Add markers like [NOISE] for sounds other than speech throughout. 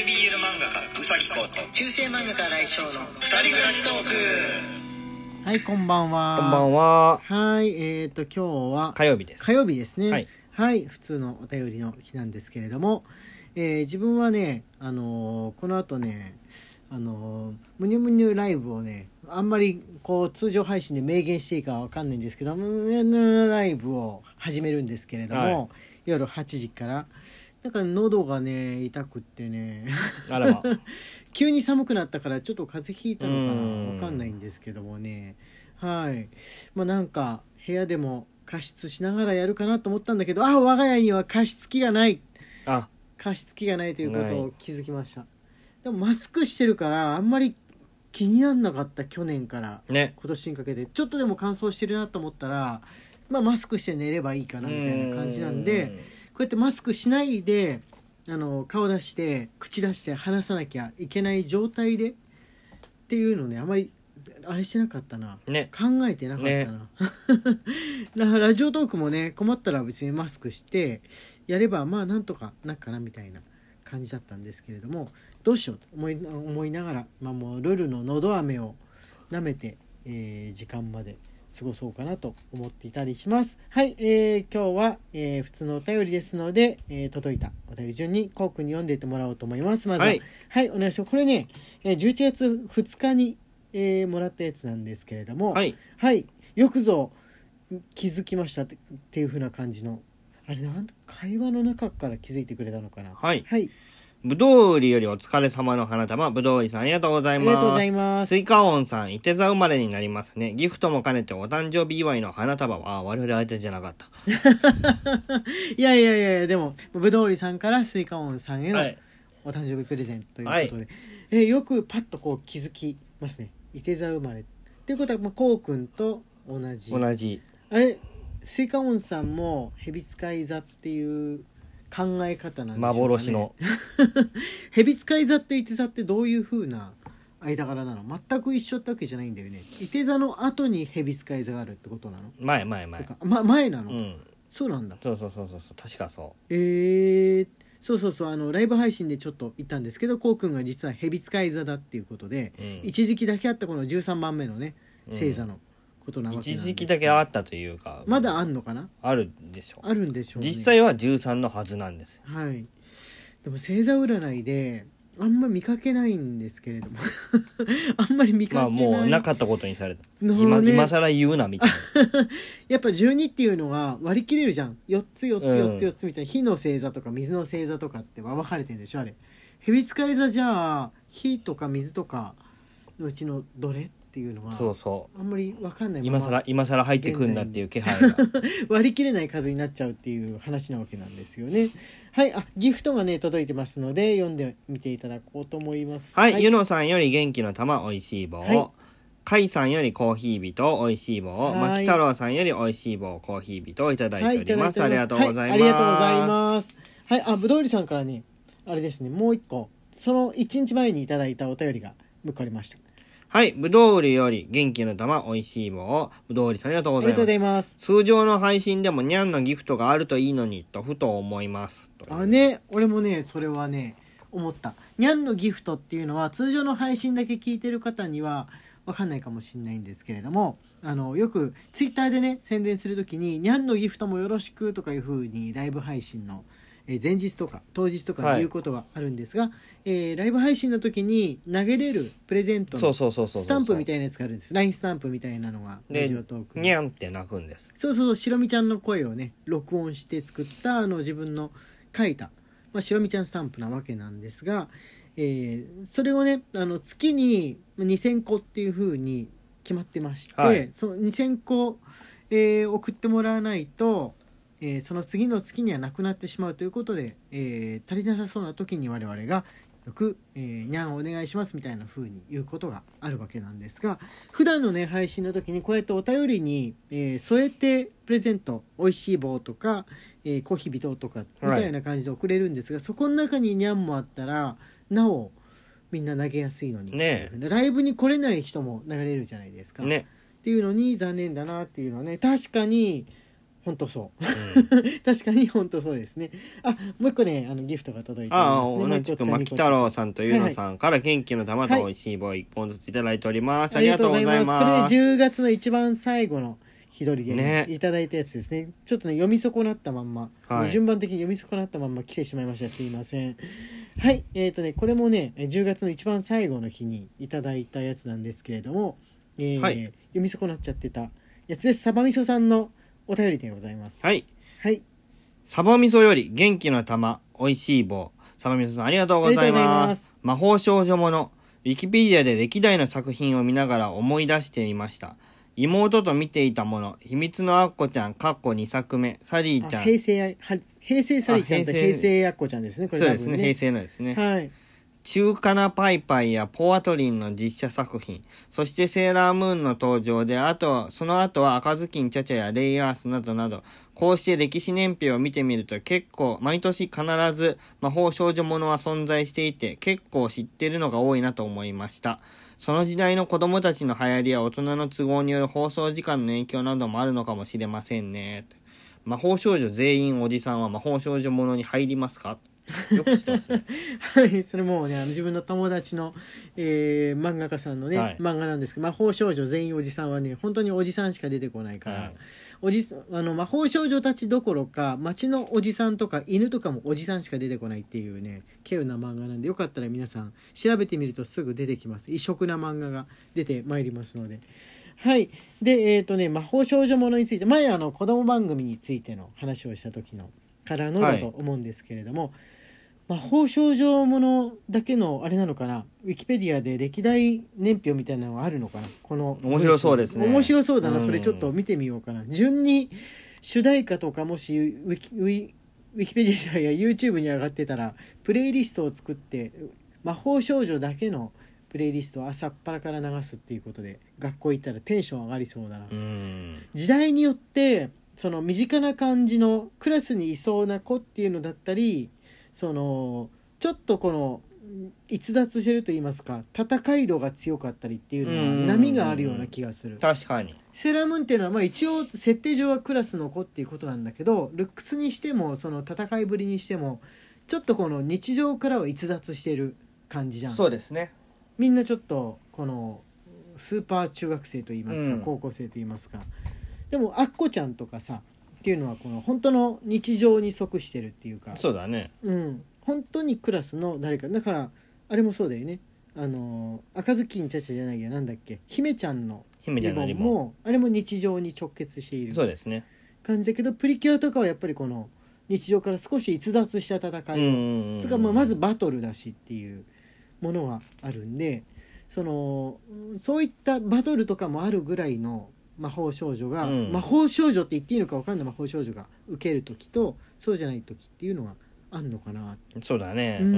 BL 漫画家うさぎこと中世漫画家来翔の二人暮らしトーク。はいこんばんは。こんばんは。はいえっ、と今日は火曜日です。火曜日ですね。はい、はい普通のお便りの日なんですけれども、えー自分はねあのーこの後ねあのーむにゅむにゅライブをねあんまりこう通常配信で明言していいかわかんないんですけどむにゅむにゅライブを始めるんですけれども、はい。夜8時からなんか喉がね痛くってね。あらま。[LAUGHS] 急に寒くなったからちょっと風邪ひいたのかうん。なわかんないんですけどもね。はい。まあなんか部屋でも加湿しながらやるかなと思ったんだけどあ我が家には加湿器がない。あ、加湿器がないということなを気づきました。でもマスクしてるからあんまり気になんなかった去年から。ね。今年にかけて。ちょっとでも乾燥してるなと思ったら、まあ、マスクして寝ればいいかなみたいな感じなんでこうやってマスクしないであの顔出して口出して話さなきゃいけない状態でっていうのねあまりあれしてなかったなうん。ね。考えてなかったな、[LAUGHS] ララジオトークもね困ったら別にマスクしてやればまあなんとかなっかなみたいな感じだったんですけれどもどうしようと思い思いながら、まあ、もうルルののど飴を舐めて、えー時間まで過ごそうかなと思っていたりします。はい、えー今日は、えー普通のお便りですので、えー届いたお便り順にコウ君に読んでいってもらおうと思います。まずははい、はい、お願いします。これね、えー11月2日に、えーもらったやつなんですけれどもはい。はい、よくぞ気づきましたってっていう風な感じのあれなん会話の中から気づいてくれたのかな。はい。はいぶどう売りよりお疲れ様の花束、ぶどう売りさんありがとうございます。ありがとうございますスイカオンさん、いて座生まれになりますね。ギフトも兼ねてお誕生日祝いの花束は、あ、我々相手じゃなかった。[LAUGHS] いやいやいやでもぶどうりさんからスイカオンさんへのはい。お誕生日プレゼントということで、えーよくパッとこう気づきますねいて座生まれっていうことは、まあ、こうくんと同じ同じ。あれスイカオンさんも蛇使い座っていう考え方なんでしょうかね幻の。[LAUGHS] 蛇使い座といて座ってどういう風な間柄なの？全く一緒ってわけじゃないんだよねいて座の後に蛇使い座があるってことなの、前前前と。かま、前なの、うん。そうなんだそうそうそうそうそう。確かそえー、そうそうそうあのライブ配信でちょっと言ったんですけどこうくんが実は蛇使い座だっていうことで、う。うん。一時期だけあったこの13番目のねうん星座のことなわけなんです一時期だけあったというか。まだあんのかな？あるでしょ。あるんでしょうね実際は13のはずなんです。はいでも星座占いであんま見かけないんですけれども [LAUGHS] あんまり見まあかけない、もうなかったことにされた。なるほ今今更言うなみたいな。[LAUGHS] やっぱ12っていうのは割り切れるじゃん4つ4つうん4つ4つみたいな火の星座とか水の星座とかって分かれてるんでしょあれ蛇使い座じゃあ火とか水とかのうちのどれっていうのはそうそう。あんまり分かんない今更今更入ってくんだっていう気配が。[LAUGHS] 割り切れない数になっちゃうっていう話なわけなんですよね。はいあギフトがね届いてますので読んでみていただこうと思います。はい、ゆのさんより元気の玉おいしい棒。を、はい。かいさんよりコーヒー人おいしい棒。まき太郎さんよりおいしい棒コーヒー人をいただいております、はいありがとうございます、はありがとうございます。はいあぶどうりさんからねあれですねもう一個。その一日前にいただいたお便りが向かりましたはいぶどう売りより元気の玉おいしい棒。をぶどう売りさんありがとうごありがとうざいございます。通常の配信でもにゃんのギフトがあるといいのにとふと思います。あね俺もねそれはね思った。にゃんのギフトっていうのは通常の配信だけ聞いてる方には分かんないかもしれないんですけれどもあのよくツイッターでね宣伝する時に「にゃんのギフトもよろしく」とかいう風にライブ配信の前日とか当日とかで言うことがあるんですが、えーライブ配信の時に投げれるプレゼントのスタンプみたいいなやつがあるんです。LINE スタンプみたいなのがラでジオトークににゃんって泣くんです。そうそうそうしろみちゃんの声をね録音して作ったあの自分の書いた、まあ、しろみちゃんスタンプなわけなんですが、えーそれをねあの月に2,000個っていう風に決まってまして、はい。その2,000個、えー送ってもらわないと、えーその次の月にはなくなってしまうということで、えー足りなさそうな時に我々がよく、えーにゃんお願いしますみたいな風に言うことがあるわけなんですが普段のね配信の時にこうやってお便りに、えー添えてプレゼントおいしい棒とか、えーコーヒー人とかみたいな感じで送れるんですが、そこの中ににゃんもあったらなおみんな投げやすいのに、ねライブに来れない人も流れるじゃないですか。ね。っていうのに残念だなっていうのはね確かに本当そう。[LAUGHS] 確かに本当そうですね。あもう一個ねあのギフトが届いてああ同じく牧太郎さんとゆうのさんから元気の玉と美味しい棒一本ずついただいております、ありがとうございます。これ10月の一番最後の日取りで、ね。ねいただいたやつですね。ちょっとね読み損なったまんま、はい。順番的に読み損なったまんま来てしまいました。すいません。はい。えっ、とねこれもねえー10月の一番最後の日にいただいたやつなんですけれども、えーはい読み損なっちゃってたやつですサバみそさんのお便りでございます。はい。はい。サバ味噌より元気の玉美味しい棒。サバ味噌さんありがとうございまます。す魔法少女もの。ウィキペディアで歴代の作品を見ながら思い出してみました。妹と見ていたもの。秘密のアッコちゃんかっこ2作目。サリーちゃん。あ平成平成サリちゃんとあ平成平成やっこちゃんですね。これそうですね。平成のですね。はい中華なパイパイやポアトリンの実写作品、そしてセーラームーンの登場で、あと、その後は赤ずきんちゃちゃやレイアースなどなど、こうして歴史年表を見てみると結構毎年必ず魔法少女ものは存在していて結構知ってるのが多いなと思いました。その時代の子供たちの流行りや大人の都合による放送時間の影響などもあるのかもしれませんね。魔法少女全員おじさんは魔法少女ものに入りますか？よく知ってますね。[LAUGHS] はい、それもうねあの自分の友達の、えー漫画家さんのね、はい漫画なんですけど魔法少女全員おじさんはね本当におじさんしか出てこないから、はいおじあの魔法少女たちどころか町のおじさんとか犬とかもおじさんしか出てこないっていうね稀有な漫画なんでよかったら皆さん調べてみるとすぐ出てきます異色な漫画が出てまいりますので。はい。で、えっ、とね、魔法少女ものについて、前あの子供番組についての話をした時のからのだと思うんですけれども、魔法少女ものだけのあれなのかな？ウィキペディアで歴代年表みたいなのがあるのかな？この面白そうですね。面白そうだな、うん。それちょっと見てみようかな。順に主題歌とかもしウィキウィウィキペディアや YouTube に上がってたらプレイリストを作って魔法少女だけのプレイリストを朝っぱらから流すっていうことで学校行ったらテンション上がりそうだな、うん。時代によってその身近な感じのクラスにいそうな子っていうのだったりそのちょっとこの逸脱してると言いますか戦い度が強かったりっていうのはうん波があるような気がする確かに。セーラームーンっていうのはまあ一応設定上はクラスの子っていうことなんだけどルックスにしてもその戦いぶりにしてもちょっとこの日常からは逸脱してる感じじゃんそうですね。みんなちょっとこのスーパー中学生といいますか、うん高校生といいますかでもアッコちゃんとかさっていうのはこの本当の日常に即してるっていうかそうだね。うん本当にクラスの誰かだからあれもそうだよねあの赤ずきんちゃちゃじゃないやなんだっけ姫ちゃんの姫ちゃんのリボン。もあれも日常に直結しているそうですね。感じだけどプリキュアとかはやっぱりこの日常から少し逸脱した戦いを、うんつかまあまずバトルだしっていうものはあるんでそのうんそういったバトルとかもあるぐらいの魔法少女が、うん。魔法少女って言っていいのか分かんない。魔法少女が受ける時とそうじゃない時っていうのはあんのかなそうだね。ううん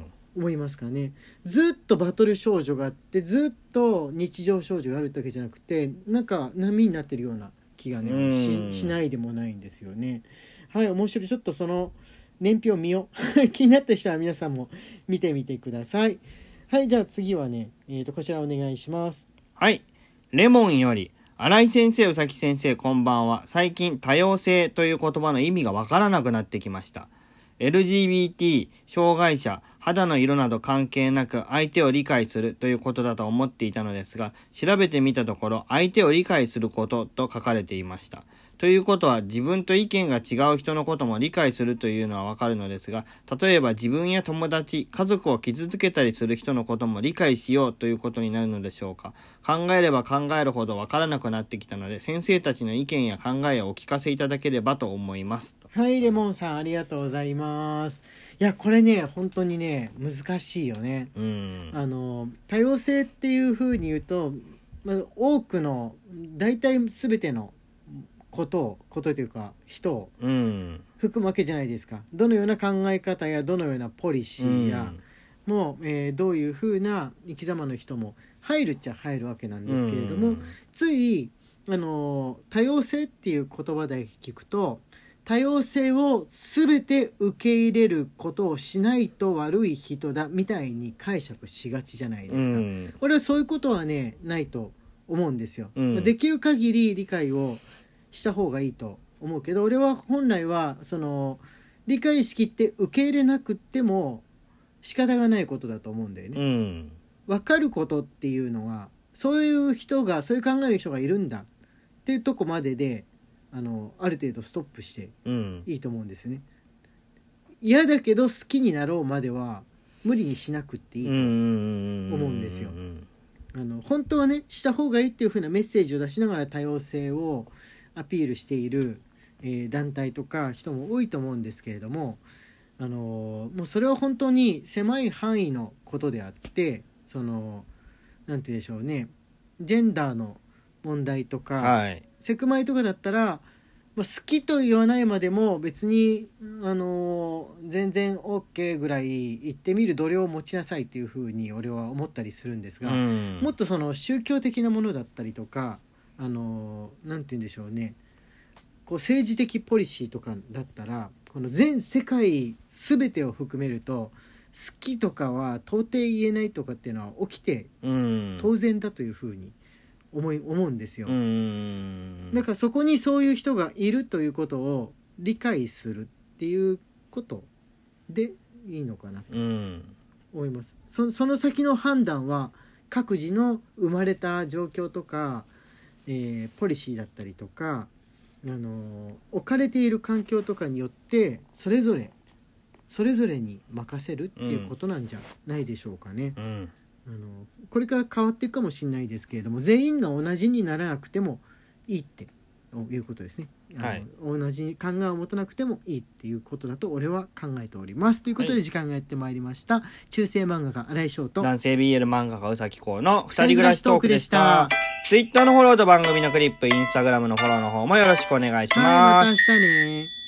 ん。思いますかね。ずっとバトル少女があってずっと日常少女があるってわけじゃなくてなんか波になってるような気がね、うん。ししないでもないんですよね。はい面白い。ちょっとその年表見よう。[LAUGHS] 気になった人は皆さんも見てみてください。はいじゃあ次はね、えー、とこちらお願いします。はい。レモンより、新井先生、宇崎先生、こんばんは。最近、多様性という言葉の意味がわからなくなってきました。LGBT、障害者、肌の色など関係なく相手を理解するということだと思っていたのですが、調べてみたところ、相手を理解することと書かれていました。ということは、自分と意見が違う人のことも理解するというのはわかるのですが、例えば自分や友達、家族を傷つけたりする人のことも理解しようということになるのでしょうか。考えれば考えるほどわからなくなってきたので、先生たちの意見や考えをお聞かせいただければと思います。はいレモンさんありがとうございますいやこれね本当にね難しいよねうん。あの多様性っていうふうに言うと、まあ、多くの大体全てのことをことというか人をうん。含むわけじゃないですかどのような考え方やどのようなポリシーや、もう、えーどういうふうな生き様の人も入るっちゃ入るわけなんですけれども、うんついあの多様性っていう言葉だけ聞くと多様性を全て受け入れることをしないと悪い人だみたいに解釈しがちじゃないですか。うん。俺はそういうことはねないと思うんですよ、うんできる限り理解をした方がいいと思うけど俺は本来はその理解しきって受け入れなくっても仕方がないことだと思うんだよね。うん分かることっていうのはそういう人がそういう考える人がいるんだっていうとこまでであのある程度ストップしてうんいいと思うんですよね。嫌だけど好きになろうまでは無理にしなくっていいと、思うんですよあの本当はねした方がいいっていう風なメッセージを出しながら多様性をアピールしている、えー団体とか人も多いと思うんですけれども、あのーもうそれは本当に狭い範囲のことであってそのなんて言うんでしょうねジェンダーの問題とか、はい。セクマイとかだったら、まあ、好きと言わないまでも別に、あのー全然 OK ぐらい言ってみる度量を持ちなさいっていうふうに俺は思ったりするんですが、うん。もっとその宗教的なものだったりとか、あのーなんて言うんでしょうね。こう政治的ポリシーとかだったらこの全世界全てを含めると好きとかは到底言えないとかっていうのは起きてうん。当然だというふうに思い思うんですよ。うん。だからそこにそういう人がいるということを理解するっていうことでいいのかな。とうん。思います。そその先の判断は各自の生まれた状況とか、えーポリシーだったりとか、あのー置かれている環境とかによってそれぞれそれぞれに任せるっていうことなんじゃないでしょうかね。うんあのこれから変わっていくかもしれないですけれども全員が同じにならなくてもいいっていうことですね。はい同じ考えを持たなくてもいいっていうことだと俺は考えております。ということはいで時間がやってまいりました。中世漫画家新井翔と男性 BL 漫画家うさきこうの二人暮らしトークでした。ツイッターのフォローと番組のクリップ、インスタグラムのフォローの方もよろしくお願いしはいまたます。明日ね。